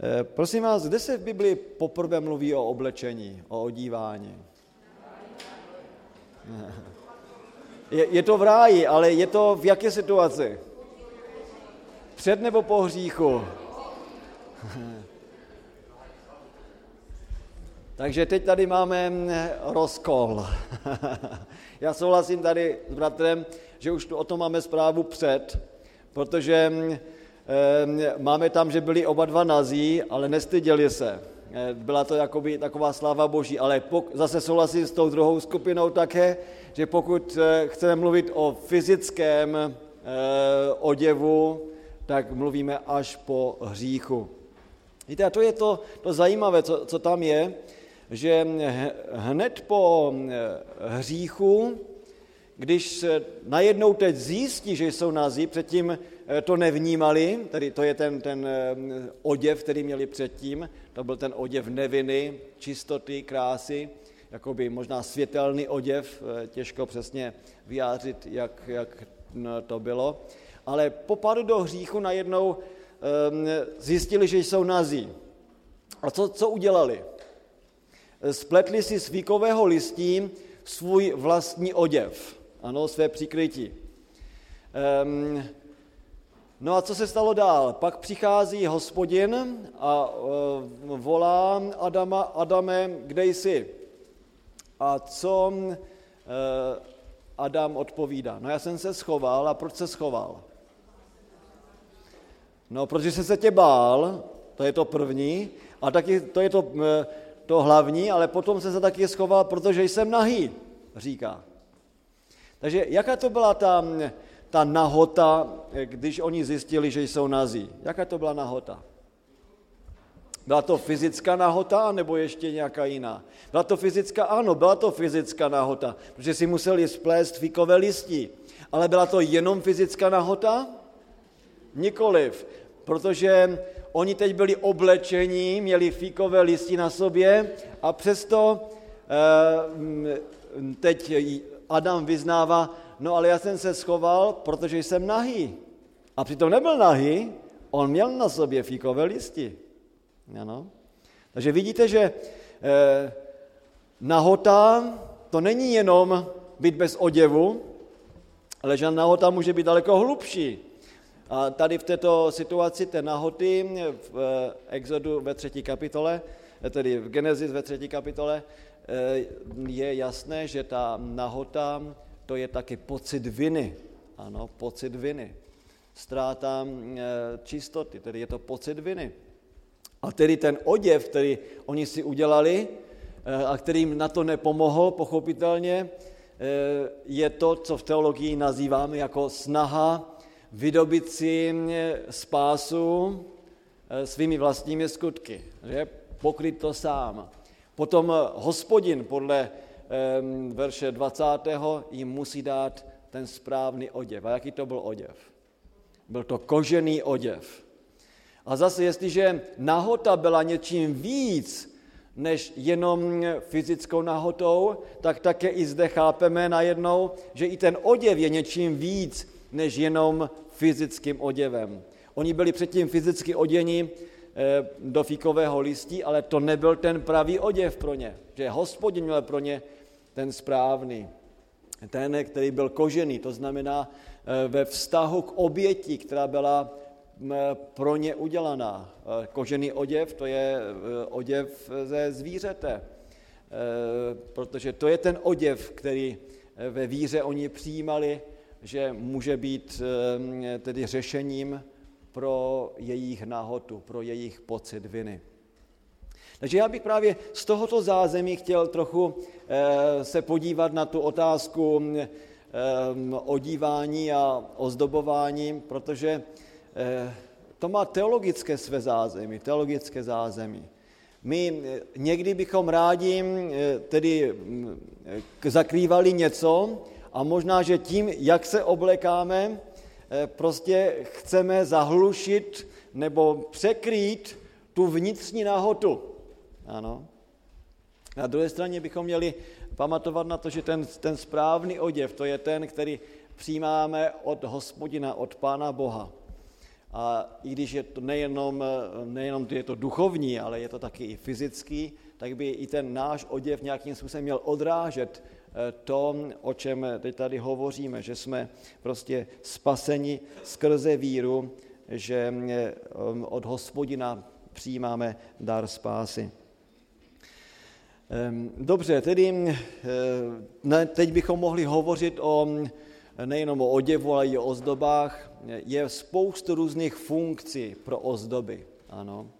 Eh, prosím vás, kde se v Biblii poprvé mluví o oblečení, o odívání? Je, je to v ráji, ale je to v jaké situaci? Před nebo po hříchu? Takže teď tady máme rozkol. Já souhlasím tady s bratrem, že už tu o tom máme zprávu před, protože máme tam, že byli oba dva nazí, ale nestyděli se. Eh, byla to jakoby taková sláva boží, ale pok- zase souhlasím s tou druhou skupinou také, že pokud eh, chceme mluvit o fyzickém eh, oděvu, tak mluvíme až po hříchu. Víte, a to je to, to zajímavé, co, co tam je, že hned po hříchu, když najednou teď zjistí, že jsou nazí, předtím to nevnímali, tedy to je ten, ten oděv, který měli předtím, to byl ten oděv neviny, čistoty, krásy, jakoby možná světelný oděv, těžko přesně vyjádřit, jak, jak to bylo. Ale po padu do hříchu najednou zjistili, že jsou nazí. A co, co udělali? Spletli si z fíkového listí svůj vlastní oděv, ano, své přikrytí. Um, no a co se stalo dál? Pak přichází hospodin a uh, volá Adama, Adame, kde jsi? A co uh, Adam odpovídá? No já jsem se schoval a proč se schoval? No, protože jsem se tě bál, to je to první, a taky to je to, to hlavní, ale potom jsem se taky schoval, protože jsem nahý, říká. Takže jaká to byla ta, ta nahota, když oni zjistili, že jsou nazí? Jaká to byla nahota? Byla to fyzická nahota, nebo ještě nějaká jiná? Byla to fyzická? Ano, byla to fyzická nahota, protože si museli splést fíkové listí. Ale byla to jenom fyzická nahota? Nikoliv, protože oni teď byli oblečení, měli fíkové listy na sobě a přesto eh, teď Adam vyznává, no ale já jsem se schoval, protože jsem nahý. A přitom nebyl nahý, on měl na sobě fíkové listy. Ano. Takže vidíte, že eh, nahota to není jenom být bez oděvu, ale že nahota může být daleko hlubší. A tady v této situaci té nahoty v eh, Exodu ve třetí kapitole, eh, tedy v Genesis ve třetí kapitole, eh, je jasné, že ta nahota to je taky pocit viny. Ano, pocit viny. Ztráta čistoty, tedy je to pocit viny. A tedy ten oděv, který oni si udělali a kterým na to nepomohl, pochopitelně, je to, co v teologii nazýváme jako snaha vydobit si spásu eh, svými vlastními skutky, že? pokryt to sám. Potom hospodin podle verše 20. jim musí dát ten správný oděv. A jaký to byl oděv? Byl to kožený oděv. A zase, jestliže nahota byla něčím víc než jenom fyzickou nahotou, tak také i zde chápeme najednou, že i ten oděv je něčím víc než jenom fyzickým oděvem. Oni byli předtím fyzicky oděni eh, do fíkového listí, ale to nebyl ten pravý oděv pro ně. Že hospodin měl pro ně ten správný, ten, který byl kožený, to znamená eh, ve vztahu k oběti, která byla pro ně udělaná. Eh, kožený oděv, to je oděv ze zvířete, protože to je ten oděv, který ve víře oni přijímali že může být eh, tedy řešením pro jejich nahotu, pro jejich pocit viny. Takže já bych právě z tohoto zázemí chtěl trochu eh, se podívat na tu otázku eh, odívání a ozdobování, protože to má teologické své zázemí, teologické zázemí. My někdy bychom rádi tedy mm, zakrývali něco, a možná, že tím, jak se oblekáme, eh, prostě chceme zahlušit nebo překrýt tu vnitřní nahotu. Ano. Na druhé straně bychom měli pamatovat na to, že ten, ten správný oděv, to je ten, který přijímáme od hospodina, od Pána Boha. A i když je to nejenom, nejenom je to duchovní, ale je to taky i fyzický, tak by i ten náš oděv nějakým způsobem měl odrážet eh, to, o čem teď tady hovoříme, že jsme prostě spaseni skrze víru, že eh, od hospodina přijímáme dar spásy. Ehm, dobře, tedy eh, teď bychom mohli hovořit o nejenom o oděvu, ale i o ozdobách. Je spoustu různých funkcí pro ozdoby. Ano.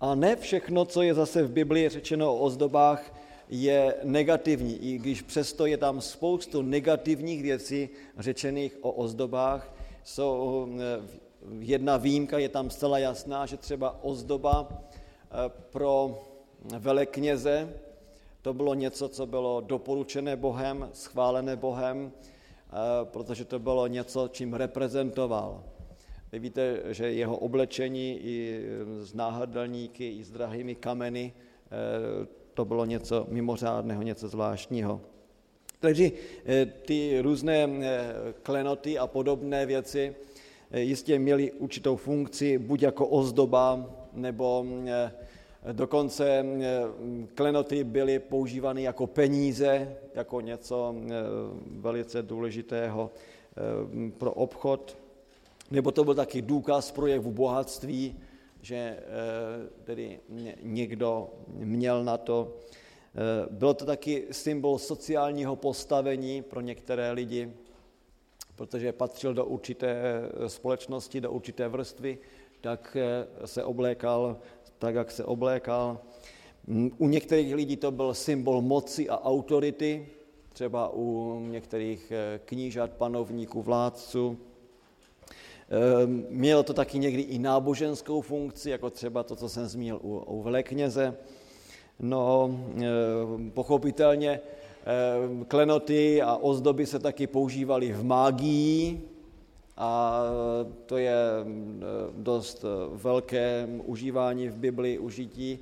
A ne všechno, co je zase v Biblii řečeno o ozdobách, je negativní, i když přesto je tam spoustu negativních věcí řečených o ozdobách. Jsou, eh, jedna výjimka je tam zcela jasná, že třeba ozdoba eh, pro velekněze, to bylo něco, co bylo doporučené Bohem, schválené Bohem, eh, protože to bylo něco, čím reprezentoval. Vy víte, že jeho oblečení i s náhrdelníky, i s drahými kameny, eh, to bylo něco mimořádného, něco zvláštního. Takže eh, ty různé klenoty a podobné věci jistě měly určitou funkci, buď jako ozdoba, nebo Dokonce klenoty byly používány jako peníze, jako něco velice důležitého pro obchod. Nebo to byl taky důkaz projevu bohatství, že tedy někdo měl na to. Bylo to taky symbol sociálního postavení pro některé lidi, protože patřil do určité společnosti, do určité vrstvy, tak se oblékal tak, jak se oblékal. U některých lidí to byl symbol moci a autority, třeba u některých eh, knížat, panovníků, vládců. Ehm, mělo to taky někdy i náboženskou funkci, jako třeba to, co jsem zmínil u, u velekněze. No, ehm, pochopitelně ehm, klenoty a ozdoby se taky používaly v mágii, a to je mm, dost velké užívání v Biblii, užití.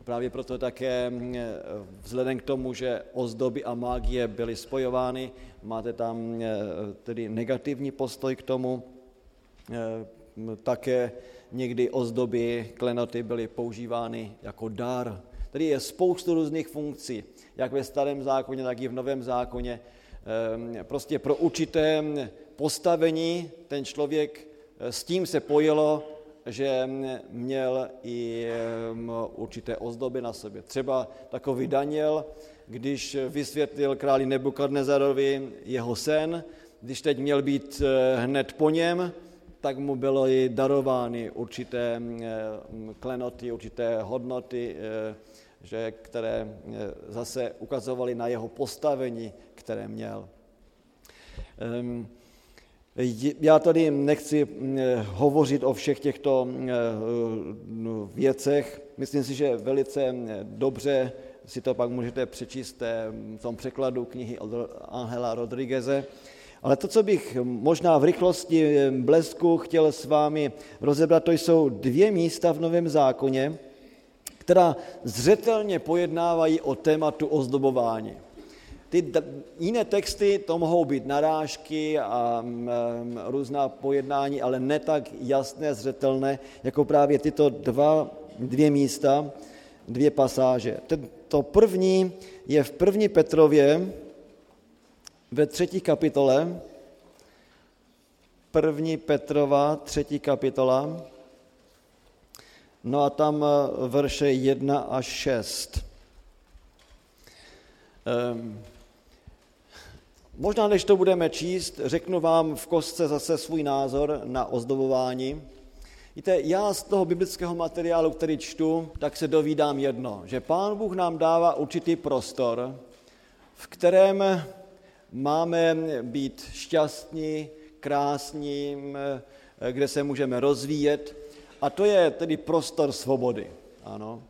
A právě proto také mm, vzhledem k tomu, že ozdoby a mágie byly spojovány, máte tam tedy negativní postoj k tomu. Také někdy ozdoby, klenoty byly používány jako dar. Tady je spoustu různých funkcí, jak ve starém zákoně, tak i v novém zákoně. Prostě pro určité postavení ten člověk eh, s tím se pojilo, že měl i určité ozdoby na sobě. Třeba takový Daniel, když vysvětlil králi Nebukadnezarovi jeho sen, když teď měl být eh, hned po něm, tak mu bylo i darovány určité klenoty, určité hodnoty, eh, že, které zase ukazovaly na jeho postavení, které měl. Já tady nechci hovořit o všech těchto věcech. Myslím si, že velice dobře si to pak můžete přečíst v tom překladu knihy od Angela Rodrigueze. Ale to, co bych možná v rychlosti blesku chtěl s vámi rozebrat, to jsou dvě místa v Novém zákoně, která zřetelně pojednávají o tématu ozdobování. Ty jiné texty, to mohou být narážky a různá pojednání, ale ne tak jasné, zřetelné, jako právě tyto dva, dvě místa, dvě pasáže. To první je v první Petrově ve třetí kapitole, první Petrova, třetí kapitola, no a tam eh, verše 1 až 6. Možná, než to budeme číst, řeknu vám v kostce zase svůj názor na ozdobování. Víte, já z toho biblického materiálu, který čtu, tak se dovídám jedno, že Pán Bůh nám dává určitý prostor, v kterém máme být šťastní, krásní, kde se můžeme rozvíjet. A to je tedy prostor svobody. Ano.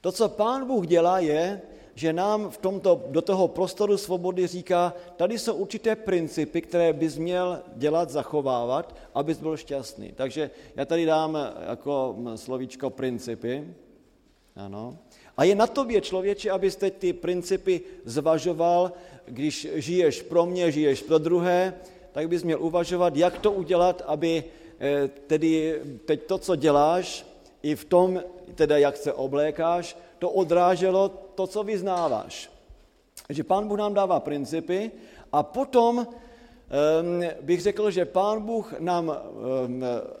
To, co Pán Bůh dělá, je, že nám v tomto, do toho prostoru svobody říká, tady jsou určité principy, které bys měl dělat, zachovávat, abys byl šťastný. Takže já tady dám jako slovíčko principy. Ano. A je na tobě, člověče, abys teď ty principy zvažoval, když žiješ pro mě, žiješ pro druhé, tak bys měl uvažovat, jak to udělat, aby tedy teď to, co děláš, i v tom, teda jak se oblékáš, to odráželo to, co vyznáváš. Takže pán Bůh nám dává principy a potom bych řekl, že pán Bůh nám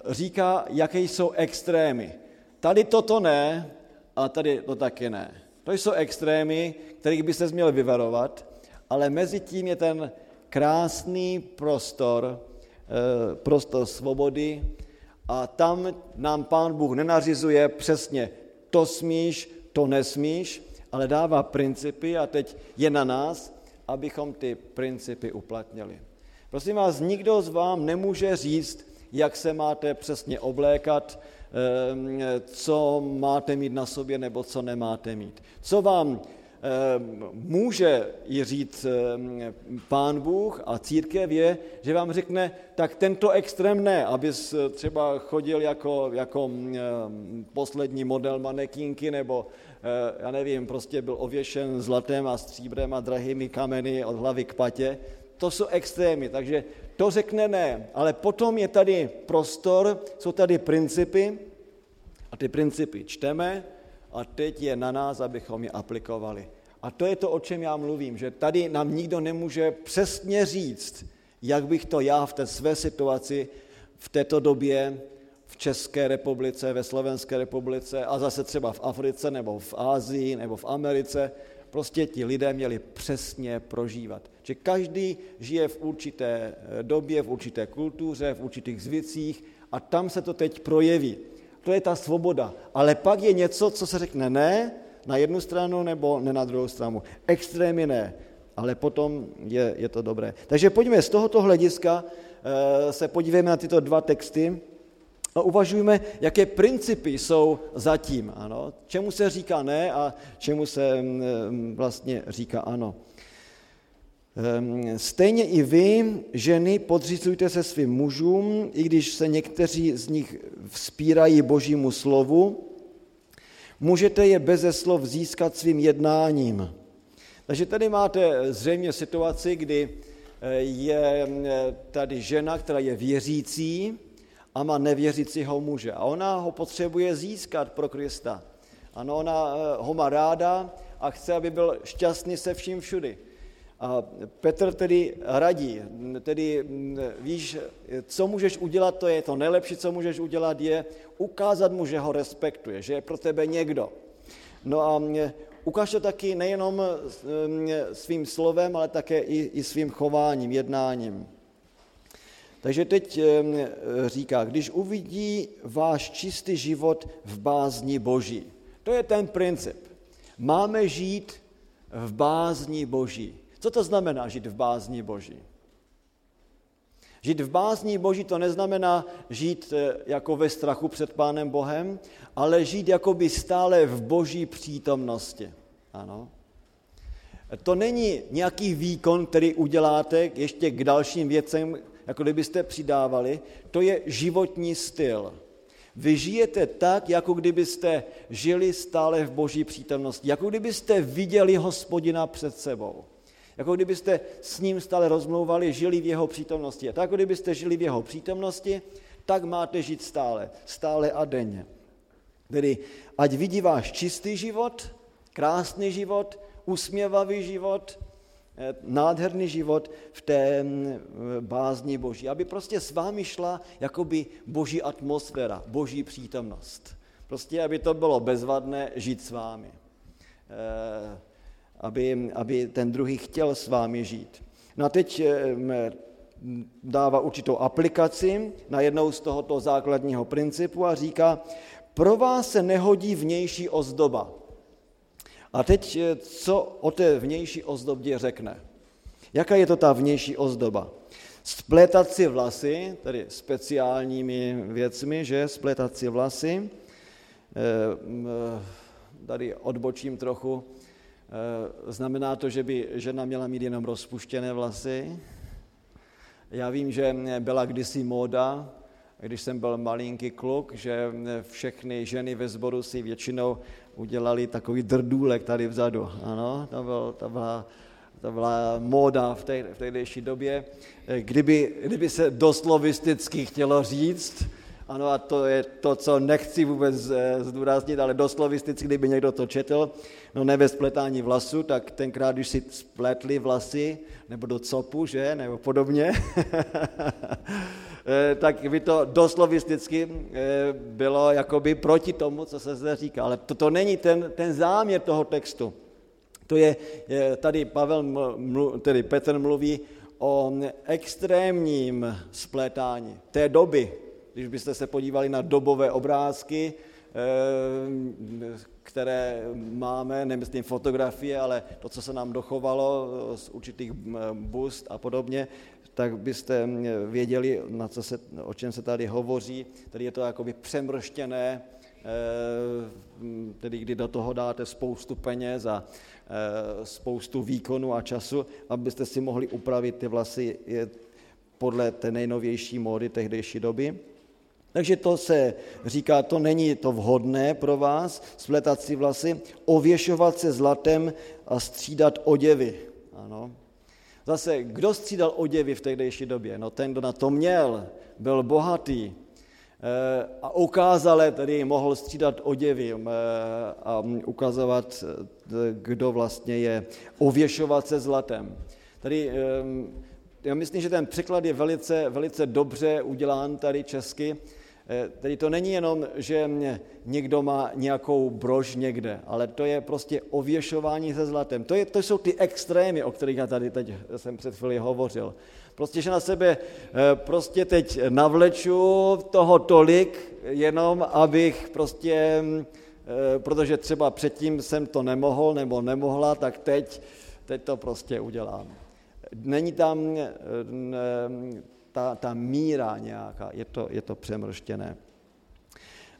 říká, jaké jsou extrémy. Tady toto ne, a tady to taky ne. To jsou extrémy, kterých by se měl vyvarovat, ale mezi tím je ten krásný prostor, eh, prostor svobody a tam nám pán Bůh nenařizuje přesně to smíš, to nesmíš, ale dává principy a teď je na nás, abychom ty principy uplatnili. Prosím vás, nikdo z vám nemůže říct, jak se máte přesně oblékat, ehm, co máte mít na sobě nebo co nemáte mít. Co vám může i říct ehm, pán Bůh a církev je, že vám řekne, tak tento extrém ne, abys třeba chodil jako, jako poslední model manekínky nebo eh, já nevím, prostě byl ověšen zlatem a stříbrem a drahými kameny od hlavy k patě, to jsou extrémy, takže to řekne ne, ale potom je tady prostor, jsou tady principy a ty principy čteme a teď je na nás, abychom je aplikovali. A to je to, o čem já mluvím, že tady nám nikdo nemůže přesně říct, jak bych to já v té své situaci v této době v České republice, ve Slovenské republice a zase třeba v Africe nebo v Ázii nebo v Americe, prostě ti lidé měli přesně prožívat. Že každý žije v určité eh, době, v určité kultuře, v určitých zvicích a tam se to teď projeví. To je ta svoboda. Ale pak je něco, co se řekne ne na jednu stranu nebo ne na druhou stranu. Extrémy ne, ale potom je, je to dobré. Takže pojďme z tohoto hlediska eh, se podívejme na tyto dva texty a uvažujme, jaké principy jsou zatím. Ano? Čemu se říká ne a čemu se mm, vlastně říká ano. Ehm, stejně i vy, ženy, podřizujte se svým mužům, i když se někteří z nich vzpírají božímu slovu, můžete je beze slov získat svým jednáním. Takže tady máte zřejmě situaci, kdy eh, je mm, tady žena, která je věřící, a má nevěřícího muže. A ona ho potřebuje získat pro Krista. Ano, ona eh, ho má ráda a chce, aby byl šťastný se vším všudy. A Petr tedy radí, tedy mm, víš, co můžeš udělat, to je to nejlepší, co můžeš udělat, je ukázat mu, že ho respektuje, že je pro tebe někdo. No a mm, ukáž to taky nejenom mm, svým slovem, ale také i, i svým chováním, jednáním. Takže teď říká, když uvidí váš čistý život v bázni Boží. To je ten princip. Máme žít v bázni Boží. Co to znamená žít v bázni Boží? Žít v bázni Boží to neznamená žít e, jako ve strachu před Pánem Bohem, ale žít jakoby stále v Boží přítomnosti. Ano. To není nějaký výkon, který uděláte ještě k dalším věcem, jako kdybyste přidávali, to je životní styl. Vy žijete tak, jako kdybyste žili stále v boží přítomnosti, jako kdybyste viděli hospodina před sebou. Jako kdybyste s ním stále rozmlouvali, žili v jeho přítomnosti. A tak, jako kdybyste žili v jeho přítomnosti, tak máte žít stále, stále a denně. Tedy ať vidí váš čistý život, krásný život, usměvavý život, Eh, nádherný život v té mm, bázni Boží, aby prostě s vámi šla jakoby boží atmosféra, boží přítomnost. Prostě, aby to bylo bezvadné žít s vámi. Aby, aby ten druhý chtěl s vámi žít. No a teď eh, dává určitou aplikaci na jednou z tohoto základního principu a říká, pro vás se nehodí vnější ozdoba. A teď eh, co o té vnější ozdobě řekne? Jaká je to ta vnější ozdoba? Splétat si vlasy, tedy speciálními věcmi, že splétat si vlasy. Eh, tady odbočím trochu. Znamená to, že by žena měla mít jenom rozpuštěné vlasy? Já vím, že byla kdysi móda, když jsem byl malinký kluk, že všechny ženy ve sboru si většinou udělali takový drdůlek tady vzadu. Ano, to, byl, to byla to byla móda v, té, v tehdejší době, kdyby, kdyby se doslovisticky chtělo říct, ano, a to je to, co nechci vůbec eh, zdůraznit, ale doslovisticky, kdyby někdo to četl, no ne ve spletání vlasu, tak tenkrát, když si spletli vlasy, nebo do copu, že, nebo podobně, eh, tak by to doslovisticky eh, bylo jakoby proti tomu, co se zde říká. Ale to, to není ten, ten záměr toho textu. To je, tady Pavel, tedy Petr mluví o extrémním splétání té doby, když byste se podívali na dobové obrázky, eh, které máme, nemyslím fotografie, ale to, co se nám dochovalo z určitých bust a podobně, tak byste věděli, na co se, o čem se tady hovoří. Tady je to jakoby přemrštěné, eh, tedy kdy do toho dáte spoustu peněz a eh, spoustu výkonu a času, abyste si mohli upravit ty vlasy podle té nejnovější módy tehdejší doby. Takže to se říká, to není to vhodné pro vás, spletat si vlasy, ověšovat se zlatem a střídat oděvy. Ano. Zase, kdo střídal oděvy v tehdejší době? No ten, kdo na to měl, byl bohatý eh, a ukázale tedy mohl střídat oděvy eh, a ukazovat, eh, kdo vlastně je, ověšovat se zlatem. Tady já myslím, že ten překlad je velice, velice dobře udělán tady česky, tedy to není jenom, že někdo má nějakou brož někde, ale to je prostě ověšování se zlatem. To, je, to jsou ty extrémy, o kterých já tady teď jsem před chvíli hovořil. Prostě, že na sebe eh, prostě teď navleču toho tolik, jenom abych prostě, eh, protože třeba předtím jsem to nemohl nebo nemohla, tak teď, teď to prostě udělám. Není tam ta, ta míra nějaká, je to, je to přemrštěné.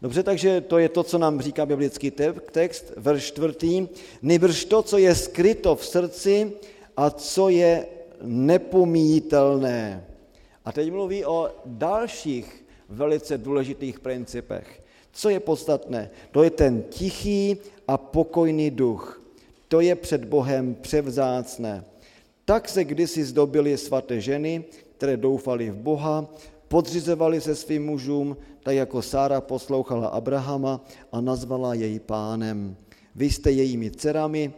Dobře, takže to je to, co nám říká biblický text, verš čtvrtý. Nejbrž to, co je skryto v srdci a co je nepomítelné. A teď mluví o dalších velice důležitých principech. Co je podstatné? To je ten tichý a pokojný duch. To je před Bohem převzácné. Tak se kdysi zdobily svaté ženy, které doufali v Boha, podřizovali se svým mužům, tak jako Sára poslouchala Abrahama a nazvala jej pánem. Vy jste jejími dcerami,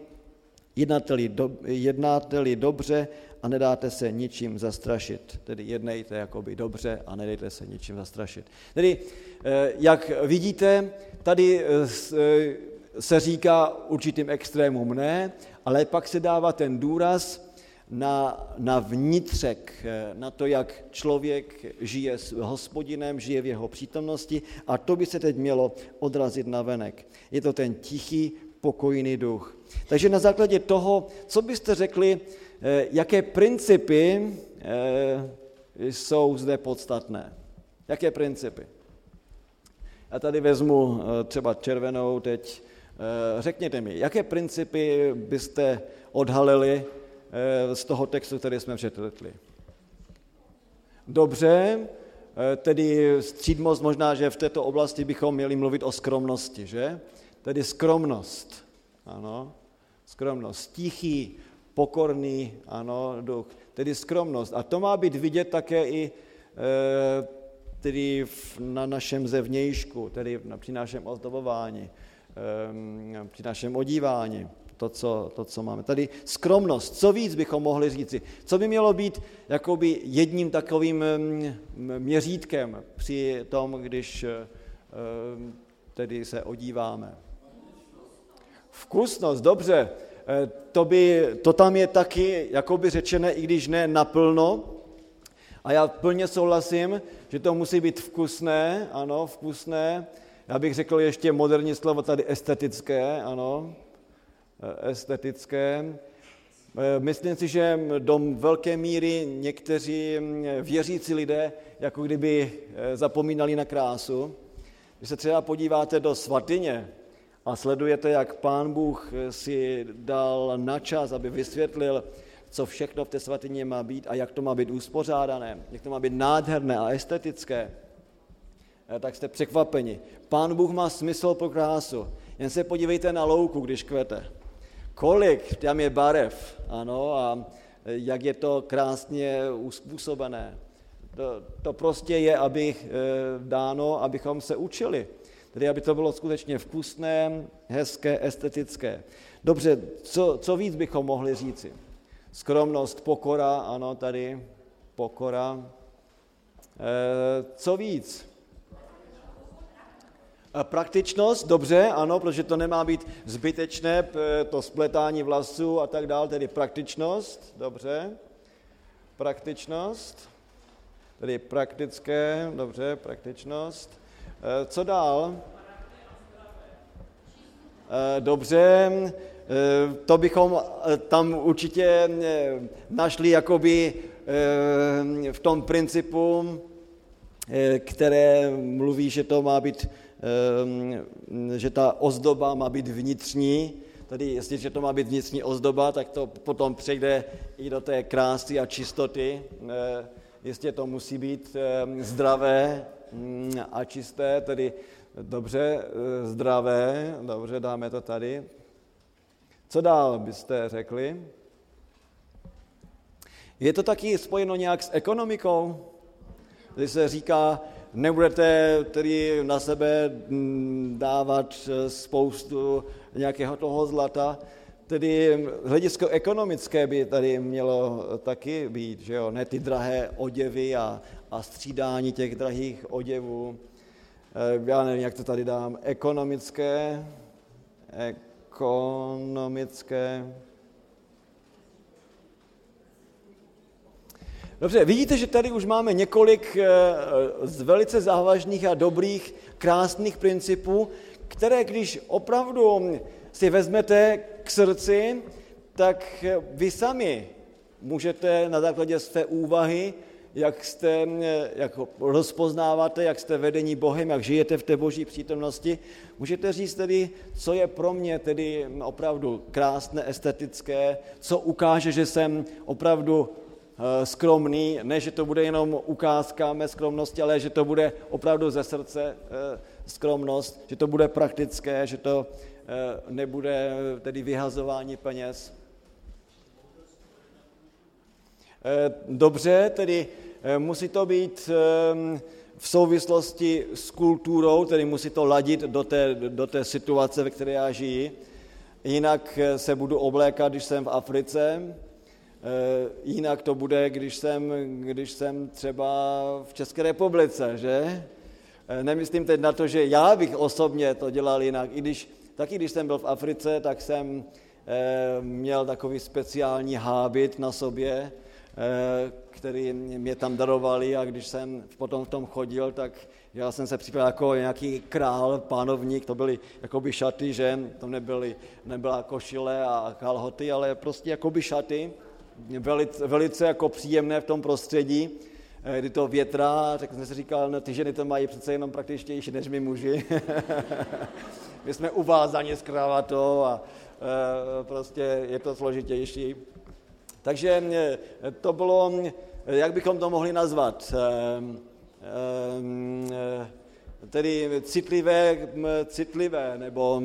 jednáte-li, do, jednáte-li dobře a nedáte se ničím zastrašit. Tedy jednejte jakoby dobře a nedejte se ničím zastrašit. Tedy, eh, jak vidíte, tady eh, eh, se říká určitým extrémům ne, ale pak se dává ten důraz, na, na vnitřek, eh, na to, jak člověk žije s hospodinem, žije v jeho přítomnosti a to by se teď mělo odrazit na venek. Je to ten tichý, pokojný duch. Takže na základě toho, co byste řekli, eh, jaké principy eh, jsou zde podstatné? Jaké principy? Já tady vezmu třeba červenou teď. Řekněte mi, jaké principy byste odhalili z toho textu, který jsme přečetli. Dobře, eh, tedy střídmost možná, že v této oblasti bychom měli mluvit o skromnosti, že? Tedy skromnost, ano, skromnost, tichý, pokorný, ano, duch, tedy skromnost. A to má být vidět také i e, tedy na našem zevnějšku, tedy při našem ozdobování, při našem odívání to co, to, co máme. Tady skromnost, co víc bychom mohli říci. Co by mělo být jakoby jedním takovým mm, měřítkem při tom, když eh, tedy se odíváme. Vkusnost, dobře. Eh, to, by, to tam je taky jakoby řečené, i když ne naplno. A já plně souhlasím, že to musí být vkusné, ano, vkusné. Já bych řekl ještě moderní slovo tady estetické, ano, Eh, estetické. Eh, myslím si, že do velké míry někteří mm, věřící lidé jako kdyby eh, zapomínali na krásu. Když se třeba podíváte do svatyně a sledujete, jak pán Bůh si dal na čas, aby vysvětlil, co všechno v té svatyně má být a jak to má být uspořádané, jak to má být nádherné a estetické, tak jste překvapeni. Pán Bůh má smysl pro krásu. Jen se podívejte na louku, když kvete kolik tam je barev, ano, a jak je to krásně uspůsobené. To, to prostě je, aby eh, dáno, abychom se učili. Tedy aby to bylo skutečně vkusné, hezké, estetické. Dobře, co, co víc bychom mohli říci? Skromnost, pokora, ano, tady pokora. E, co víc? Praktičnost, dobře, ano, protože to nemá být zbytečné, to spletání vlasů a tak dále, tedy praktičnost, dobře. Praktičnost, tedy praktické, dobře, praktičnost. Eh, co dál? Eh, dobře, eh, to bychom tam určitě našli jakoby v tom principu, které mluví, že to má být, že ta ozdoba má být vnitřní, tedy jestliže to má být vnitřní ozdoba, tak to potom přejde i do té krásy a čistoty. Jistě to musí být zdravé, Mm, a čisté, tedy dobře eh, zdravé, dobře, dáme to tady. Co dál byste řekli? Je to taky spojeno nějak s ekonomikou? Když se říká, nebudete tedy na sebe mm, dávat eh, spoustu nějakého toho zlata, tedy hledisko ekonomické by tady mělo taky být, že jo, ne ty drahé oděvy a, a střídání těch drahých oděvů. Eh, já nevím, jak to tady dám. Ekonomické, ekonomické. Dobře, vidíte, že tady už máme několik eh, z velice závažných a dobrých, krásných principů, které když opravdu si vezmete k srdci, tak vy sami můžete na základě své úvahy jak, jste, jak rozpoznáváte, jak jste vedení Bohem, jak žijete v té boží přítomnosti. Můžete říct tedy, co je pro mě tedy opravdu krásné, estetické, co ukáže, že jsem opravdu eh, skromný, ne, že to bude jenom ukázka mé skromnosti, ale že to bude opravdu ze srdce eh, skromnost, že to bude praktické, že to eh, nebude tedy vyhazování peněz. Eh, dobře, tedy eh, musí to být v souvislosti s kulturou, tedy musí to ladit do té, do té situace, ve které já žiji. Jinak eh, se budu oblékat, když jsem v Africe, jinak to bude, když jsem, když jsem třeba v České republice, že? Nemyslím teď na to, že já bych osobně to dělal jinak, i když, taky když jsem byl v Africe, tak jsem měl takový speciální hábit na sobě, Eh, který mě tam darovali. A když jsem potom v tom chodil, tak já jsem se připravil jako nějaký král, pánovník, to byly jakoby šaty, že? To nebyly, nebyla košile a kalhoty, ale prostě jakoby šaty, velice, velice jako příjemné v tom prostředí, eh, kdy to větrá, tak jsem si říkal, no ty ženy to mají přece jenom praktičtější než my muži. my jsme uvázaní s kravatou a e, prostě je to složitější. Takže eh, to bylo, eh, jak bychom to mohli nazvat, eh, tedy citlivé, citlivé, nebo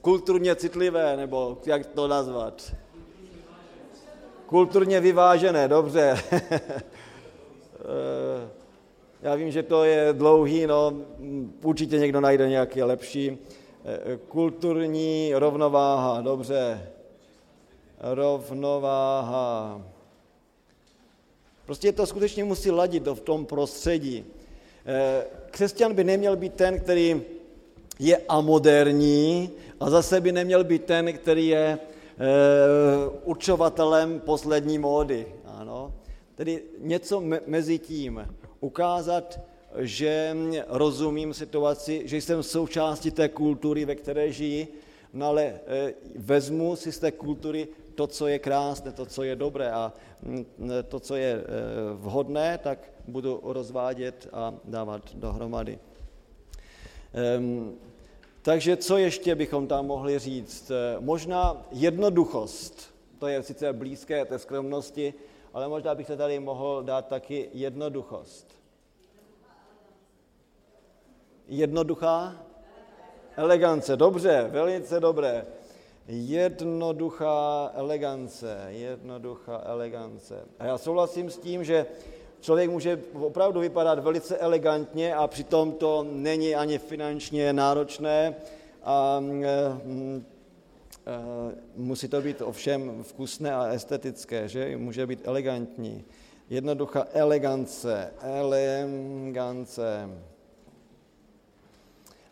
kulturně citlivé, nebo jak to nazvat? Kulturně vyvážené, dobře. Já vím, že to je dlouhý, no určitě někdo najde nějaký lepší. Kulturní rovnováha, dobře rovnováha. Prostě to skutečně musí ladit v tom prostředí. Eh, křesťan by neměl být ten, který je amoderní a zase by neměl být ten, který je eh, určovatelem poslední módy. Ano. Tedy něco mezi tím. Ukázat, že rozumím situaci, že jsem součástí té kultury, ve které žijí, no ale eh, vezmu si z té kultury to, co je krásné, to, co je dobré a mm, to, co je eh, vhodné, tak budu rozvádět a dávat dohromady. Takže co ještě bychom tam mohli říct? Eh, možná jednoduchost, to je sice blízké té skromnosti, ale možná bych se tady mohl dát taky jednoduchost. Jednoduchá? Elegance, dobře, velice dobré. Jednoduchá elegance, jednoduchá elegance. A já souhlasím s tím, že člověk může opravdu vypadat velice elegantně a přitom to není ani finančně náročné a mm, Eh, musí to být ovšem vkusné a estetické, že? Může být elegantní. Jednoduchá elegance, elegance.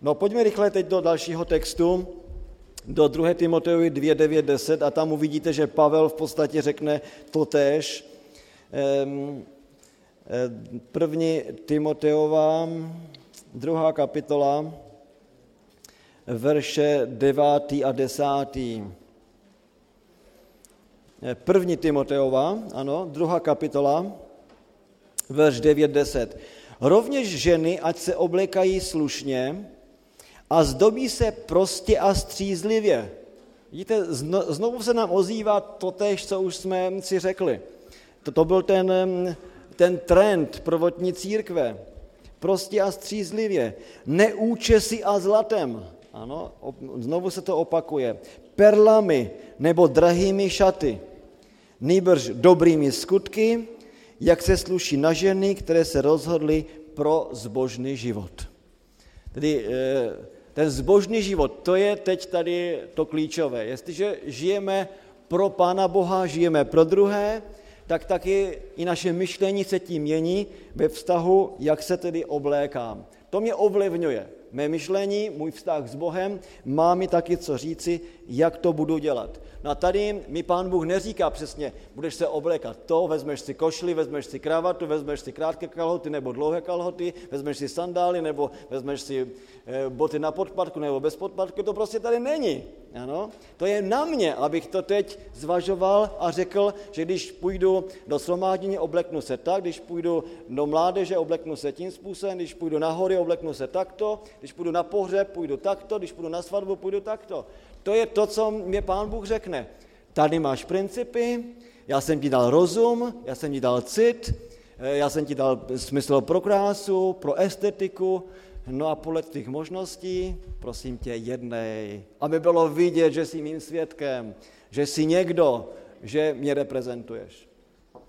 No pojďme rychle teď do dalšího textu, do 2. Timoteovi 2, 9, 10 a tam uvidíte, že Pavel v podstatě řekne totéž. Eh, první Timoteová, druhá kapitola, verše 9. a 10. První Timoteova, ano, druhá kapitola, verš 9, 10. Rovněž ženy, ať se oblékají slušně a zdobí se prostě a střízlivě. Vidíte, znovu se nám ozývá to tež, co už jsme si řekli. To byl ten, ten trend prvotní církve. Prostě a střízlivě. Neúčesy a zlatem. Ano, znovu se to opakuje. Perlami nebo drahými šaty, nýbrž dobrými skutky, jak se sluší na ženy, které se rozhodly pro zbožný život. Tedy eh, ten zbožný život, to je teď tady to klíčové. Jestliže žijeme pro Pána Boha, žijeme pro druhé, tak taky i naše myšlení se tím mění ve vztahu, jak se tedy oblékám. To mě ovlivňuje mé myšlení, můj vztah s Bohem, má mi taky co říci, jak to budu dělat. A tady mi pán Bůh neříká přesně, budeš se oblékat to, vezmeš si košli, vezmeš si kravatu, vezmeš si krátké kalhoty nebo dlouhé kalhoty, vezmeš si sandály nebo vezmeš si eh, boty na podpadku nebo bez podpadku, to prostě tady není. Ano? To je na mě, abych to teď zvažoval a řekl, že když půjdu do shromáždění, obleknu se tak, když půjdu do mládeže, obleknu se tím způsobem, když půjdu na obleknu se takto, když půjdu na pohřeb, půjdu takto, když půjdu na svatbu, půjdu takto. To je to, co mě pán Bůh řekne. Tady máš principy, já jsem ti dal rozum, já jsem ti dal cit, eh, já jsem ti dal smysl pro krásu, pro estetiku, no a podle těch možností, prosím tě, jednej, aby bylo vidět, že jsi mým svědkem, že jsi někdo, že mě reprezentuješ.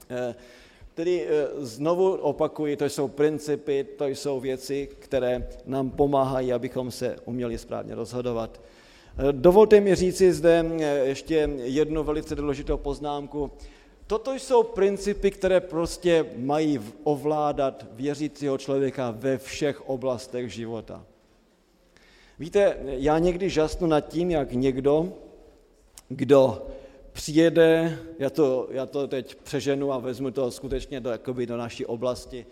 Eh, tedy eh, znovu opakuji, to jsou principy, to jsou věci, které nám pomáhají, abychom se uměli správně rozhodovat. Dovolte mi říci zde ještě jednu velice důležitou poznámku. Toto jsou principy, které prostě mají ovládat věřícího člověka ve všech oblastech života. Víte, já někdy žasnu nad tím, jak někdo, kdo přijede, já to, já to teď přeženu a vezmu to skutečně do, jakoby do naší oblasti,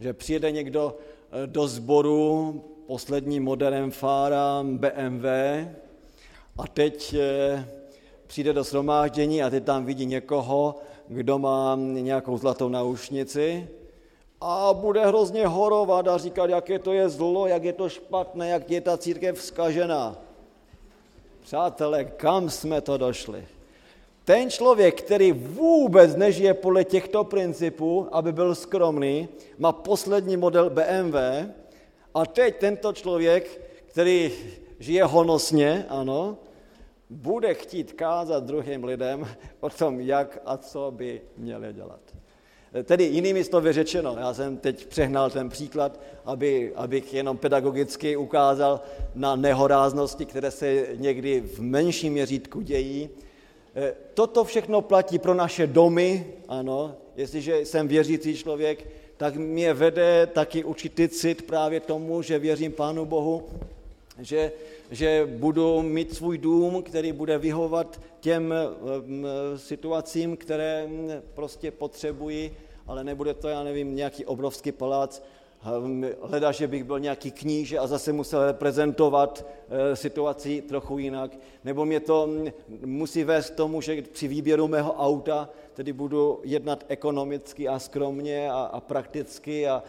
že přijede někdo eh, do sboru posledním modelem Fára BMW, a teď eh, přijde do shromáždění a teď tam vidí někoho, kdo má nějakou zlatou naušnici a bude hrozně horovat a říkat, jaké to je zlo, jak je to špatné, jak je ta církev vzkažená. Přátelé, kam jsme to došli? Ten člověk, který vůbec nežije podle těchto principů, aby byl skromný, má poslední model BMW a teď tento člověk, který žije honosně, ano, bude chtít kázat druhým lidem o tom, jak a co by měli dělat. Tedy jinými slovy řečeno, já jsem teď přehnal ten příklad, aby, abych jenom pedagogicky ukázal na nehoráznosti, které se někdy v menším měřítku dějí. E, toto všechno platí pro naše domy, ano, jestliže jsem věřící člověk, tak mě vede taky určitý cit právě tomu, že věřím Pánu Bohu, že, že budu mít svůj dům, který bude vyhovat těm situacím, které prostě potřebuji, ale nebude to, já nevím, nějaký obrovský palác, hleda, že bych byl nějaký kníže a zase musel reprezentovat e, situaci trochu jinak. Nebo mě to musí vést k tomu, že při výběru mého auta tedy budu jednat ekonomicky a skromně a, a prakticky a,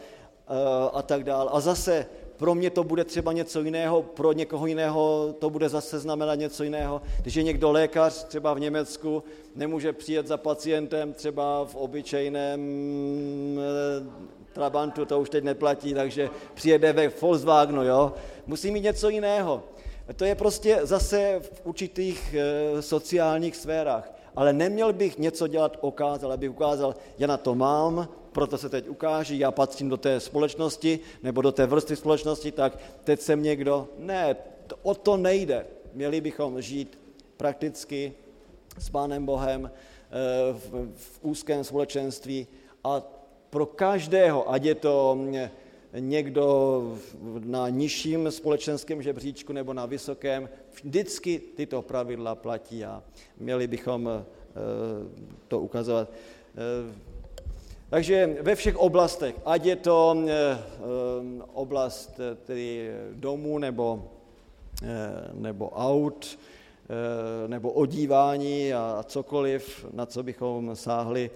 a, e, a tak dále. A zase pro mě to bude třeba něco jiného, pro někoho jiného to bude zase znamenat něco jiného. Když je někdo lékař, třeba v Německu, nemůže přijet za pacientem třeba v obyčejném eh, Trabantu, to už teď neplatí, takže přijede ve Volkswagenu, jo. Musí mít něco jiného. to je prostě zase v určitých e, sociálních sférách. Ale neměl bych něco dělat okázal, abych ukázal, já na to mám, proto se teď ukáží, já patřím do té společnosti nebo do té vrstvy společnosti, tak teď jsem někdo. Ne, to, o to nejde. Měli bychom žít prakticky s Pánem Bohem eh, v, v úzkém společenství a pro každého, ať je to mm, někdo na nižším společenském žebříčku nebo na vysokém, vždycky tyto pravidla platí a měli bychom eh, to ukazovat. Eh, takže ve všech oblastech, ať je to oblast tedy domů nebo, nebo aut, nebo odívání a cokoliv, na co bychom sáhli,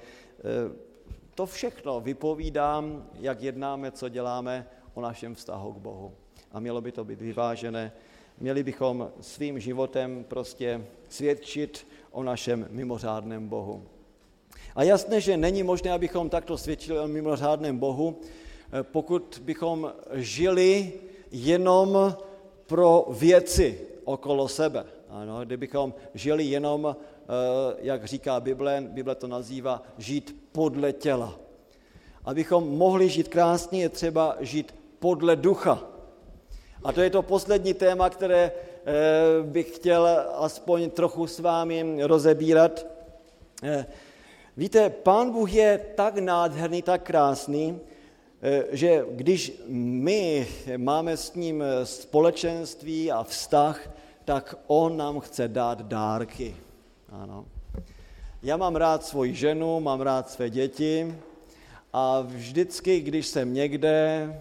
to všechno vypovídám, jak jednáme, co děláme o našem vztahu k Bohu. A mělo by to být vyvážené. Měli bychom svým životem prostě svědčit o našem mimořádném Bohu. A jasné, že není možné, abychom takto svědčili o mimořádném Bohu, pokud bychom žili jenom pro věci okolo sebe. Ano, kdybychom žili jenom Eh, jak říká Bible, Bible to nazývá žít podle těla. Abychom mohli žít krásně, je třeba žít podle ducha. A to je to poslední téma, které eh, bych chtěl aspoň trochu s vámi rozebírat. Eh, víte, Pán Bůh je tak nádherný, tak krásný, že když my máme s ním společenství a vztah, tak on nám chce dát dárky. Ano. Já mám rád svoji ženu, mám rád své děti a vždycky, když jsem někde,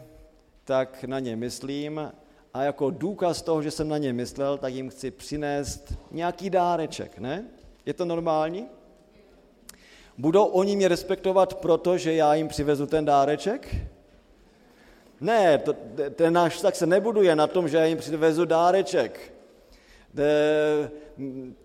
tak na ně myslím a jako důkaz toho, že jsem na ně myslel, tak jim chci přinést nějaký dáreček, ne? Je to normální? Budou oni mě respektovat proto, že já jim přivezu ten dáreček? Ne, to, ten náš vztah se nebuduje na tom, že já jim přivezu dáreček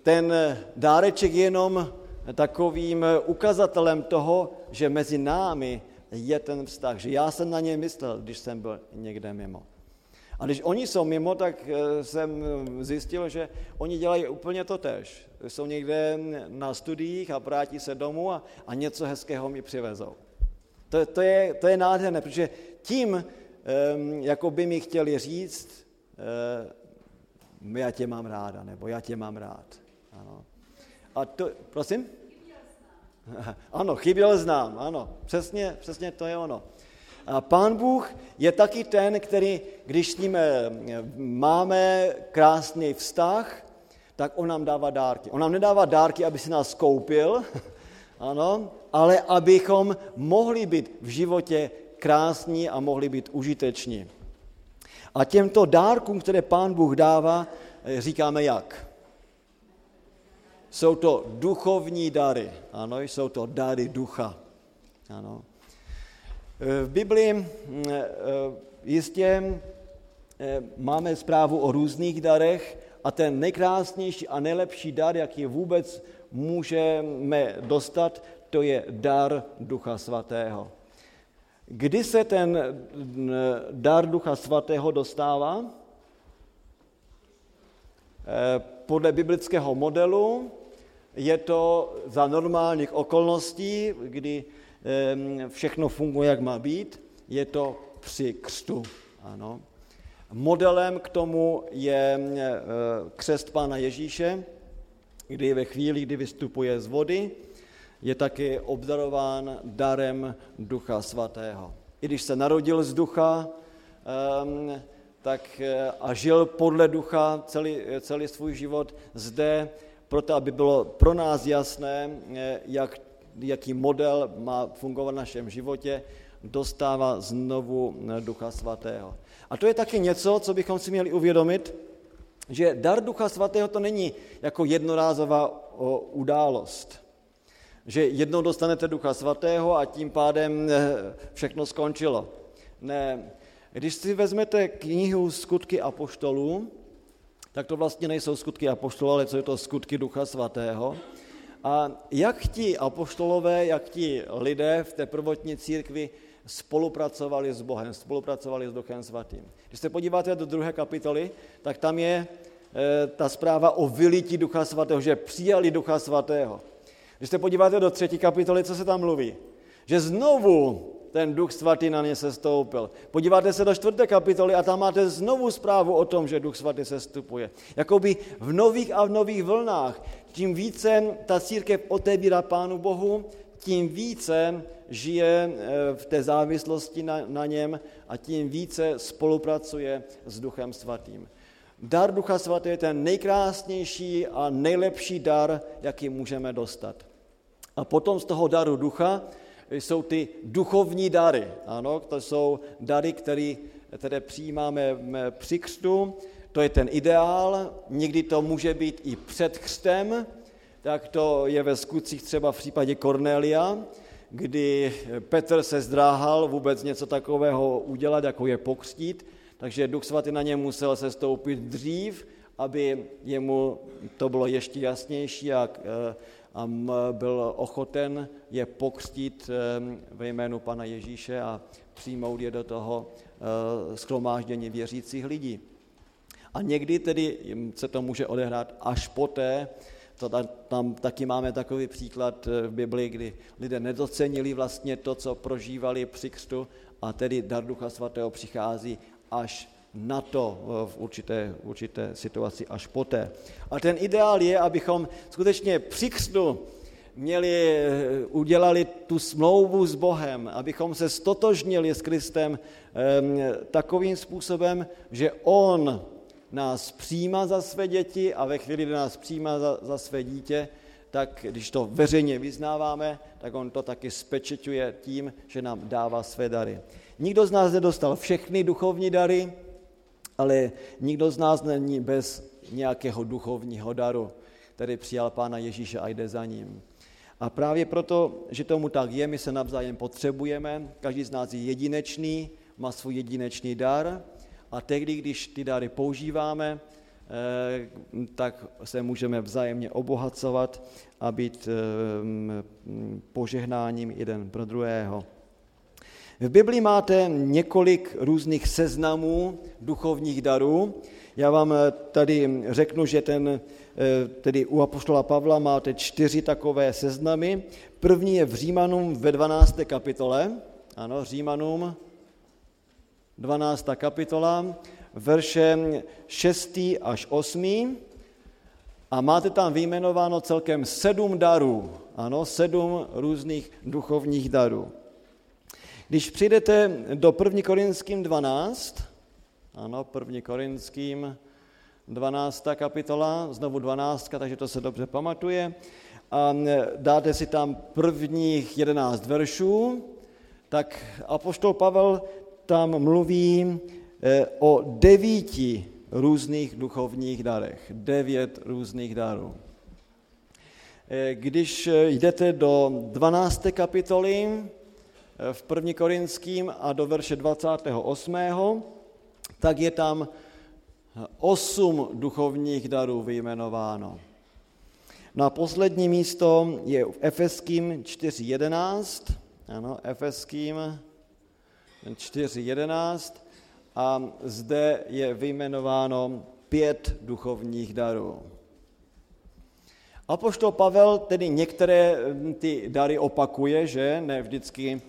ten dáreček je jenom takovým ukazatelem toho, že mezi námi je ten vztah, že já jsem na ně myslel, když jsem byl někde mimo. A když oni jsou mimo, tak eh, jsem zjistil, že oni dělají úplně to tež. Jsou někde na studiích a vrátí se domů a, a něco hezkého mi přivezou. To, to, je, to je nádherné, protože tím, um, jako by mi chtěli říct, já tě mám ráda, nebo já tě mám rád. Ano. A to, prosím? Ano, chyběl znám, ano, přesně, přesně to je ono. A pán Bůh je taky ten, který, když s ním eh, máme krásný vztah, tak on nám dává dárky. On nám nedává dárky, aby si nás koupil, ano, ale abychom mohli být v životě krásní a mohli být užiteční. A těmto dárkům, které pán Bůh dává, eh, říkáme jak? Jsou to duchovní dary. Ano, jsou to dary ducha. Ano. Eh, v Biblii mm, eh, jistě máme zprávu o různých darech a ten nejkrásnější a nejlepší dar, jaký vůbec můžeme dostat, to je dar Ducha Svatého. Kdy se ten dar Ducha Svatého dostává? Eh, podle biblického modelu je to za normálních okolností, kdy všechno funguje, jak má být, je to při křtu. Ano. Modelem k tomu je eh, křest Pána Ježíše, kdy ve chvíli, kdy vystupuje z vody, je taky obdarován darem Ducha Svatého. I když se narodil z ducha tak, eh, a žil podle ducha celý, celý svůj život zde, proto aby bylo pro nás jasné, eh, jak, jaký model má fungovat v našem životě, dostává znovu eh, Ducha Svatého. A to je taky něco, co bychom si měli uvědomit, že dar Ducha Svatého to není jako jednorázová událost že jednou dostanete Ducha Svatého a tím pádem eh, všechno skončilo. Ne, když si vezmete knihu Skutky apoštolů, tak to vlastně nejsou skutky apoštolů, ale co je to skutky Ducha Svatého. A jak ti apoštolové, jak ti lidé v té prvotní církvi spolupracovali s Bohem, spolupracovali s Duchem Svatým. Když se podíváte do druhé kapitoly, tak tam je ta zpráva o vylití Ducha Svatého, že přijali Ducha Svatého. Když se podíváte do třetí kapitoly, co se tam mluví? Že znovu ten Duch Svatý na ně sestoupil. Podíváte se do čtvrté kapitoly a tam máte znovu zprávu o tom, že Duch Svatý sestupuje. Jakoby v nových a v nových vlnách. Tím více ta církev otevírá Pánu Bohu, tím více žije eh, v té závislosti na, na něm a tím více spolupracuje s Duchem Svatým. Dar Ducha Svatého je ten nejkrásnější a nejlepší dar, jaký můžeme dostat. A potom z toho daru ducha jsou ty duchovní dary. Ano, to jsou dary, které, které přijímáme při křtu. To je ten ideál. Někdy to může být i před křtem, tak to je ve skutcích třeba v případě Cornelia, kdy Petr se zdráhal vůbec něco takového udělat, jako je pokřtít, takže Duch Svatý na ně musel se stoupit dřív, aby jemu to bylo ještě jasnější a, a byl ochoten je pokřtít ve jménu Pana Ježíše a přijmout je do toho e, schromáždění věřících lidí. A někdy tedy se to může odehrát až poté, to tam, tam taky máme takový příklad eh, v Biblii, kdy lidé nedocenili vlastně to, co prožívali při křtu a tedy dar Ducha Svatého přichází až na to eh, v určité, určité situaci až poté. A ten ideál je, abychom skutečně při křtu měli, eh, udělali tu smlouvu s Bohem, abychom se stotožnili s Kristem eh, takovým způsobem, že On nás přijímá za své děti a ve chvíli, kdy nás přijímá za, za své dítě, tak když to veřejně vyznáváme, tak on to taky spečeťuje tím, že nám dává své dary. Nikdo z nás nedostal všechny duchovní dary, ale nikdo z nás není bez nějakého duchovního daru, který přijal Pána Ježíše a jde za ním. A právě proto, že tomu tak je, my se navzájem potřebujeme, každý z nás je jedinečný, má svůj jedinečný dar a tehdy, když ty dary používáme, eh, tak se můžeme vzájemně obohacovat a být eh, požehnáním jeden pro druhého. V Biblii máte několik různých seznamů duchovních darů. Já vám eh, tady řeknu, že ten, eh, tedy u Apoštola Pavla máte čtyři takové seznamy. První je v Římanům ve 12. kapitole. Ano, Římanům 12. kapitola, verše 6. až 8. A máte tam vyjmenováno celkem sedm darů. Ano, sedm různých duchovních darů. Když přijdete do 1. Korinským 12, ano, 1. Korinským 12. kapitola, znovu 12, takže to se dobře pamatuje, a dáte si tam prvních 11 veršů, tak apoštol Pavel tam mluví eh, o devíti různých duchovních darech. Devět různých darů. Eh, když jdete do 12. kapitoly, v 1. Korinským a do verše 28. tak je tam osm duchovních darů vyjmenováno. Na poslední místo je v Efeským 4.11, ano, Efeským 4.11 a zde je vyjmenováno pět duchovních darů. Apoštol Pavel tedy některé ty dary opakuje, že ne vždycky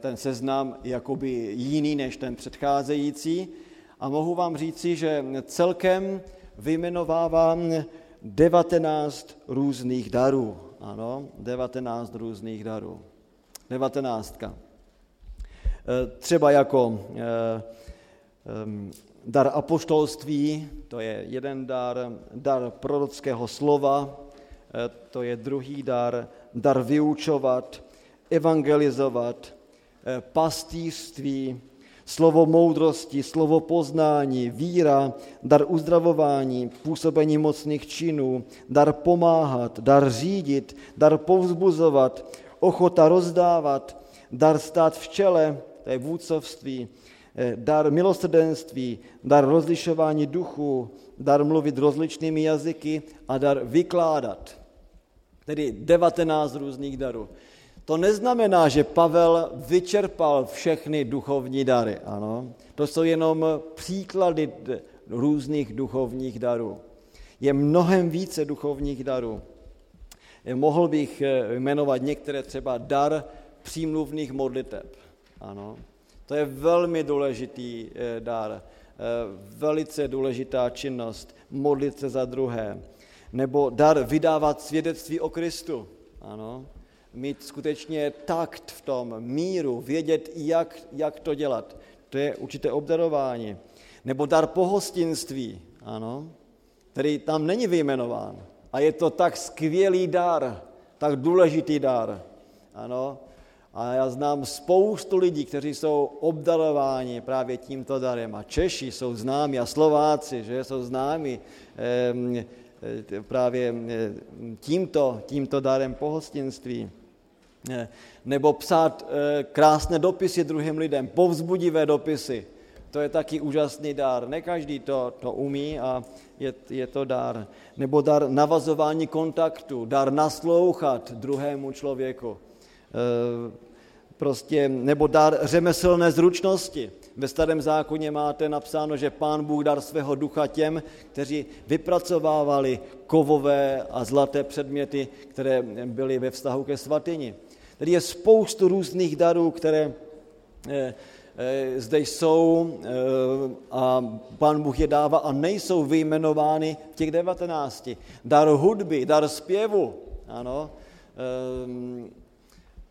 ten seznam jakoby jiný než ten předcházející a mohu vám říci, že celkem vyjmenovávám 19 různých darů. Ano, 19 různých darů. 19. Eh, třeba jako eh, dar apoštolství, to je jeden dar, dar prorockého slova, to je druhý dar, dar vyučovat, evangelizovat, eh, pastýřství, slovo moudrosti, slovo poznání, víra, dar uzdravování, působení mocných činů, dar pomáhat, dar řídit, dar povzbuzovat, ochota rozdávat, dar stát v čele, to je vůdcovství, eh, dar milosrdenství, dar rozlišování duchu, dar mluvit rozličnými jazyky a dar vykládat. Tedy 19 různých darů. To neznamená, že Pavel vyčerpal všechny duchovní dary. Ano. To jsou jenom příklady různých duchovních darů. Je mnohem více duchovních darů. Mohl bych jmenovat některé třeba dar přímluvných modliteb. Ano. To je velmi důležitý dar, velice důležitá činnost, modlit se za druhé. Nebo dar vydávat svědectví o Kristu. Ano mít skutečně takt v tom, míru, vědět, jak, jak to dělat. To je určité obdarování. Nebo dar pohostinství, ano, který tam není vyjmenován. A je to tak skvělý dar, tak důležitý dar. Ano. A já znám spoustu lidí, kteří jsou obdarováni právě tímto darem. A Češi jsou známi a Slováci, že jsou známi eh, právě tímto, tímto darem pohostinství. Eh, nebo psát eh, krásné dopisy druhým lidem, povzbudivé dopisy. To je taky úžasný dar. Ne každý to, to umí a je, je to dar. Nebo dar navazování kontaktu, dar naslouchat druhému člověku. E, prostě, nebo dar řemeslné zručnosti. Ve starém zákoně máte napsáno, že pán Bůh dar svého ducha těm, kteří vypracovávali kovové a zlaté předměty, které byly ve vztahu ke svatyni. Tady je spoustu různých darů, které eh, eh, zde jsou eh, a pán Bůh je dává a nejsou vyjmenovány v těch devatenácti. Dar hudby, dar zpěvu, ano,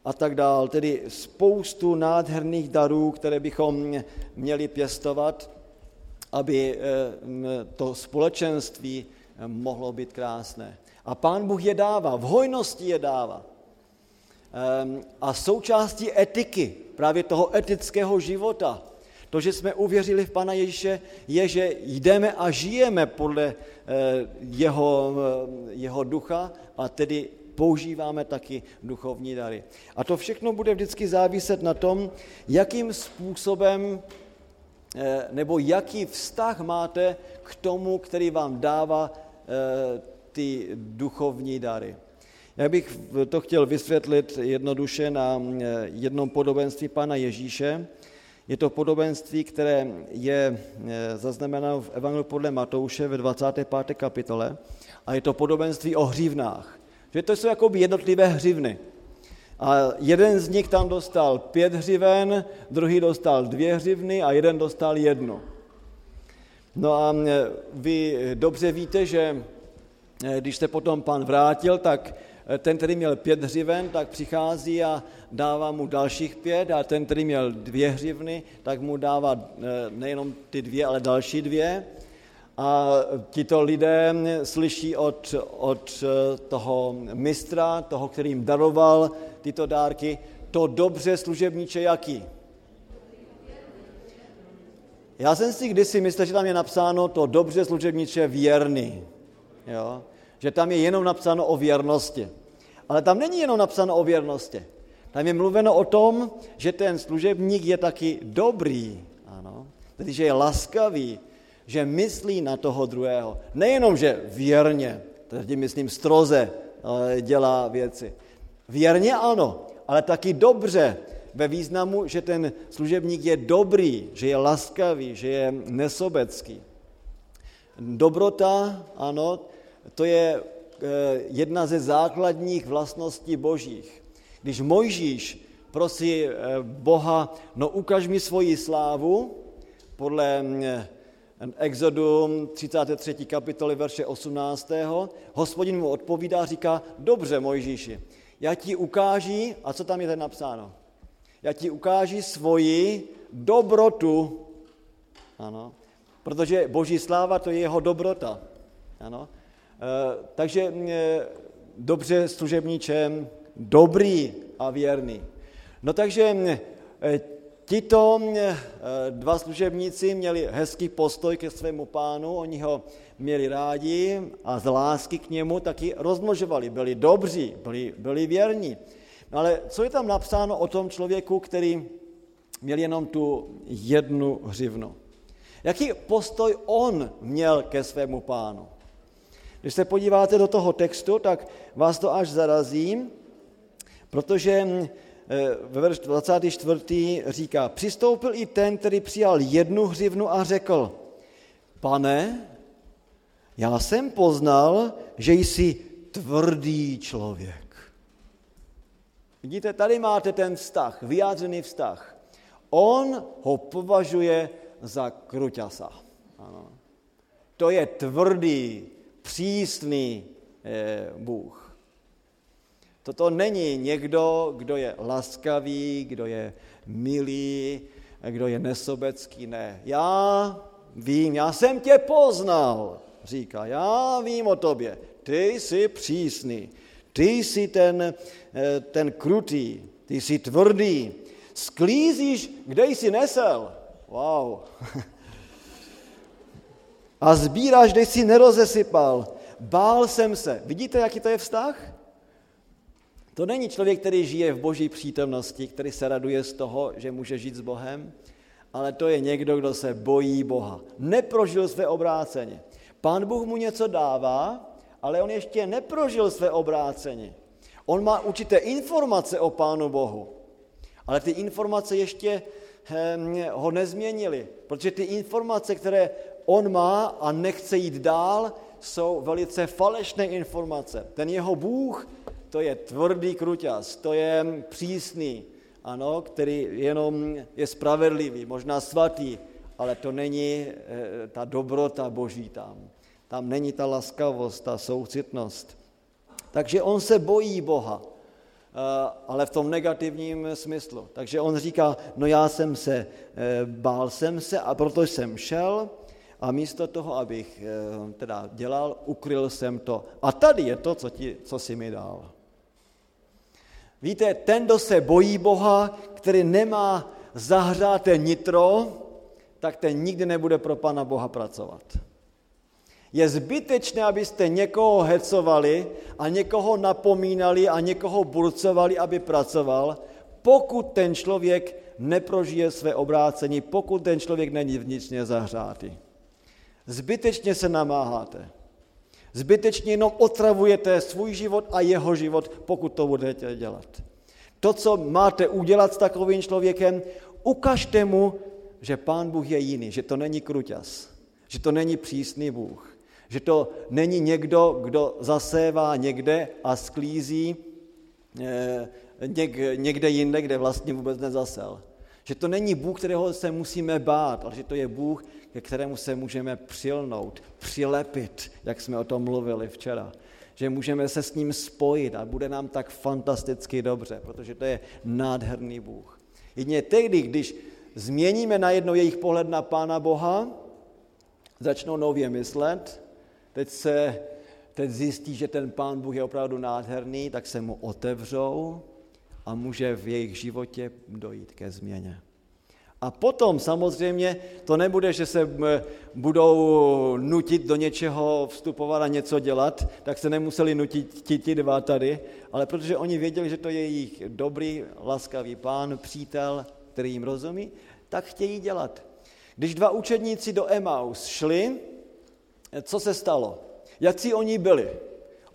a tak dál. Tedy spoustu nádherných darů, které bychom měli pěstovat, aby to společenství mohlo být krásné. A pán Bůh je dává, v hojnosti je dává. Ehm, a součástí etiky, právě toho etického života, to, že jsme uvěřili v Pana Ježíše, je, že jdeme a žijeme podle eh, jeho, eh, jeho ducha a tedy používáme taky duchovní dary. A to všechno bude vždycky záviset na tom, jakým způsobem eh, nebo jaký vztah máte k tomu, který vám dává ty duchovní dary. Já bych to chtěl vysvětlit jednoduše na eh, jednom podobenství Pana Ježíše. Je to podobenství, které je eh, zaznamenáno v Evangeliu podle Matouše ve 25. kapitole a je to podobenství o hřívnách. Že to jsou jakoby jednotlivé hřivny. A jeden z nich tam dostal pět hřiven, druhý dostal dvě hřivny a jeden dostal jednu. No a eh, vy dobře víte, že když se potom pan vrátil, tak ten, který měl pět hřiven, tak přichází a dává mu dalších pět a ten, který měl dvě hřivny, tak mu dává eh, nejenom ty dvě, ale další dvě. A tito lidé slyší od, od eh, toho mistra, toho, který jim daroval tyto dárky, to dobře služebníče jaký? Já jsem si kdysi myslel, že tam je napsáno to dobře služebníče věrný. Jo? Že tam je jenom napsáno o věrnosti. Ale tam není jenom napsáno o věrnosti. Tam je mluveno o tom, že ten služebník je taky dobrý, ano, tedy že je laskavý, že myslí na toho druhého. Nejenom, že věrně, tedy myslím stroze, dělá věci. Věrně ano, ale taky dobře, ve významu, že ten služebník je dobrý, že je laskavý, že je nesobecký. Dobrota, ano, to je eh, jedna ze základních vlastností božích. Když Mojžíš prosí eh, Boha, no ukaž mi svoji slávu, podle eh, Exodu 33. kapitoly verše 18. Hospodin mu odpovídá, říká, dobře Mojžíši, já ti ukáží, a co tam je ten napsáno? Já ti ukáží svoji dobrotu. Ano, protože boží sláva to je jeho dobrota. Ano. Eh, takže eh, dobře služebníčem, dobrý a věrný. No takže eh, tito dva služebníci měli hezký postoj ke svému pánu, oni ho měli rádi a z lásky k němu taky rozmnožovali, byli dobří, byli, byli věrní. No ale co je tam napsáno o tom člověku, který měl jenom tu jednu hřivnu? Jaký postoj on měl ke svému pánu? Když se podíváte do toho textu, tak vás to až zarazí, protože mm, eh, ve verš 24. říká, přistoupil i ten, který přijal jednu hřivnu a řekl, pane, já jsem poznal, že jsi tvrdý člověk. Vidíte, tady máte ten vztah, vyjádřený vztah. On ho považuje za kruťasa. Ano. To je tvrdý, přísný eh, Bůh. Toto není někdo, kdo je laskavý, kdo je milý, kdo je nesobecký. Ne, já vím, já jsem tě poznal, říká, já vím o tobě, ty jsi přísný, ty jsi ten, eh, ten krutý, ty jsi tvrdý, sklízíš, kde jsi nesel. Wow. A sbíráš, kde jsi nerozesypal. Bál jsem se. Vidíte, jaký to je vztah? To není člověk, který žije v boží přítomnosti, který se raduje z toho, že může žít s Bohem, ale to je někdo, kdo se bojí Boha. Neprožil své obráceně. Pán Bůh mu něco dává, ale on ještě neprožil své obráceně. On má určité informace o Pánu Bohu, ale ty informace ještě ho nezměnily, protože ty informace, které on má a nechce jít dál, jsou velice falešné informace. Ten jeho Bůh, to je tvrdý kruťas, to je přísný, ano, který jenom je spravedlivý, možná svatý, ale to není e, ta dobrota boží tam. Tam není ta laskavost, ta soucitnost. Takže on se bojí Boha, ale v tom negativním smyslu. Takže on říká, no já jsem se, e, bál jsem se a proto jsem šel a místo toho, abych teda dělal, ukryl jsem to. A tady je to, co, ti, co si mi dal. Víte, ten, kdo se bojí Boha, který nemá zahřáté nitro, tak ten nikdy nebude pro Pana Boha pracovat. Je zbytečné, abyste někoho hecovali a někoho napomínali a někoho burcovali, aby pracoval, pokud ten člověk neprožije své obrácení, pokud ten člověk není vnitřně zahřátý. Zbytečně se namáháte. Zbytečně jenom otravujete svůj život a jeho život, pokud to budete dělat. To, co máte udělat s takovým člověkem, ukažte mu, že pán Bůh je jiný, že to není kruťas, že to není přísný Bůh, že to není někdo, kdo zasévá někde a sklízí eh, někde jinde, kde vlastně vůbec nezasel. Že to není Bůh, kterého se musíme bát, ale že to je Bůh, ke kterému se můžeme přilnout, přilepit, jak jsme o tom mluvili včera. Že můžeme se s ním spojit a bude nám tak fantasticky dobře, protože to je nádherný Bůh. Jedině tehdy, když změníme najednou jejich pohled na Pána Boha, začnou nově myslet, teď se teď zjistí, že ten Pán Bůh je opravdu nádherný, tak se mu otevřou a může v jejich životě dojít ke změně. A potom samozřejmě to nebude, že se budou nutit do něčeho vstupovat a něco dělat, tak se nemuseli nutit ti, ti dva tady, ale protože oni věděli, že to je jejich dobrý, laskavý pán, přítel, který jim rozumí, tak chtějí dělat. Když dva učedníci do Emaus šli, co se stalo? Jakcí oni byli?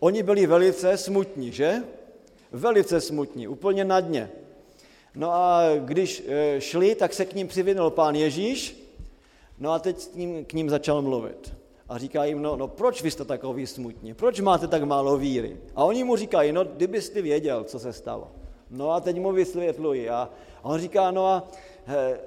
Oni byli velice smutní, že? Velice smutní, úplně na dně. No a když e, šli, tak se k ním přivinul pán Ježíš, no a teď k ním, k ním začal mluvit. A říká jim, no, no proč vy jste takový smutní, proč máte tak málo víry? A oni mu říkají, no kdybyste věděl, co se stalo. No a teď mu vysvětlují. A, on říká, no a he,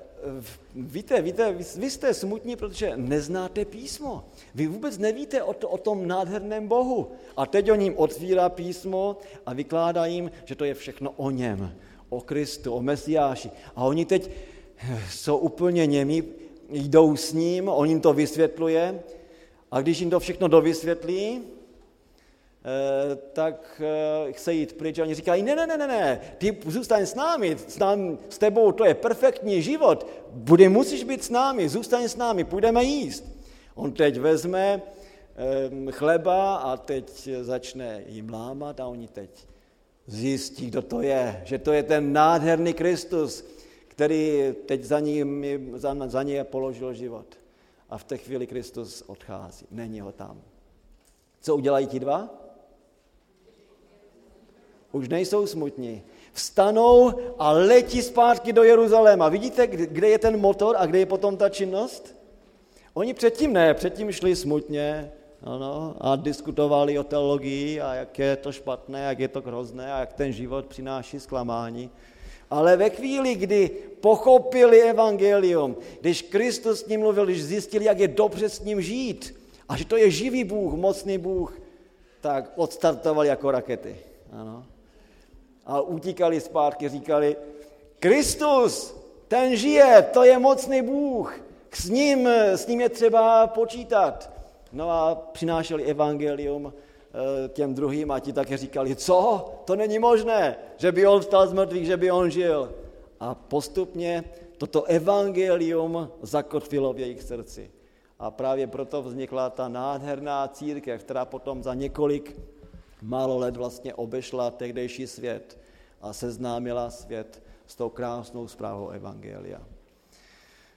víte, víte, vy, vy jste smutní, protože neznáte písmo. Vy vůbec nevíte o, to, o tom nádherném Bohu. A teď on jim otvírá písmo a vykládá jim, že to je všechno o něm o Kristu, o Mesiáši. A oni teď jsou úplně němi, jdou s ním, on jim to vysvětluje a když jim to všechno dovysvětlí, tak eh, chce jít pryč a oni říkají, ne, ne, ne, ne, ne, ty zůstaň s námi, s, námi, s tebou to je perfektní život, bude, musíš být s námi, zůstaň s námi, půjdeme jíst. On teď vezme eh, chleba a teď začne jim lámat a oni teď zjistí, kdo to je, že to je ten nádherný Kristus, který teď za, ním, za, za něj položil život. A v té chvíli Kristus odchází, není ho tam. Co udělají ti dva? Už nejsou smutní. Vstanou a letí zpátky do Jeruzaléma. Vidíte, kde je ten motor a kde je potom ta činnost? Oni předtím ne, předtím šli smutně ano, a diskutovali o teologii a jak je to špatné, jak je to hrozné a jak ten život přináší zklamání. Ale ve chvíli, kdy pochopili evangelium, když Kristus s ním mluvil, když zjistili, jak je dobře s ním žít a že to je živý Bůh, mocný Bůh, tak odstartovali jako rakety. Ano. A utíkali zpátky, říkali, Kristus, ten žije, to je mocný Bůh, s ním, s ním je třeba počítat. No a přinášeli evangelium eh, těm druhým a ti také říkali, co? To není možné, že by on vstal z mrtvých, že by on žil. A postupně toto evangelium zakotvilo v jejich srdci. A právě proto vznikla ta nádherná církev, která potom za několik málo let vlastně obešla tehdejší svět a seznámila svět s tou krásnou zprávou Evangelia.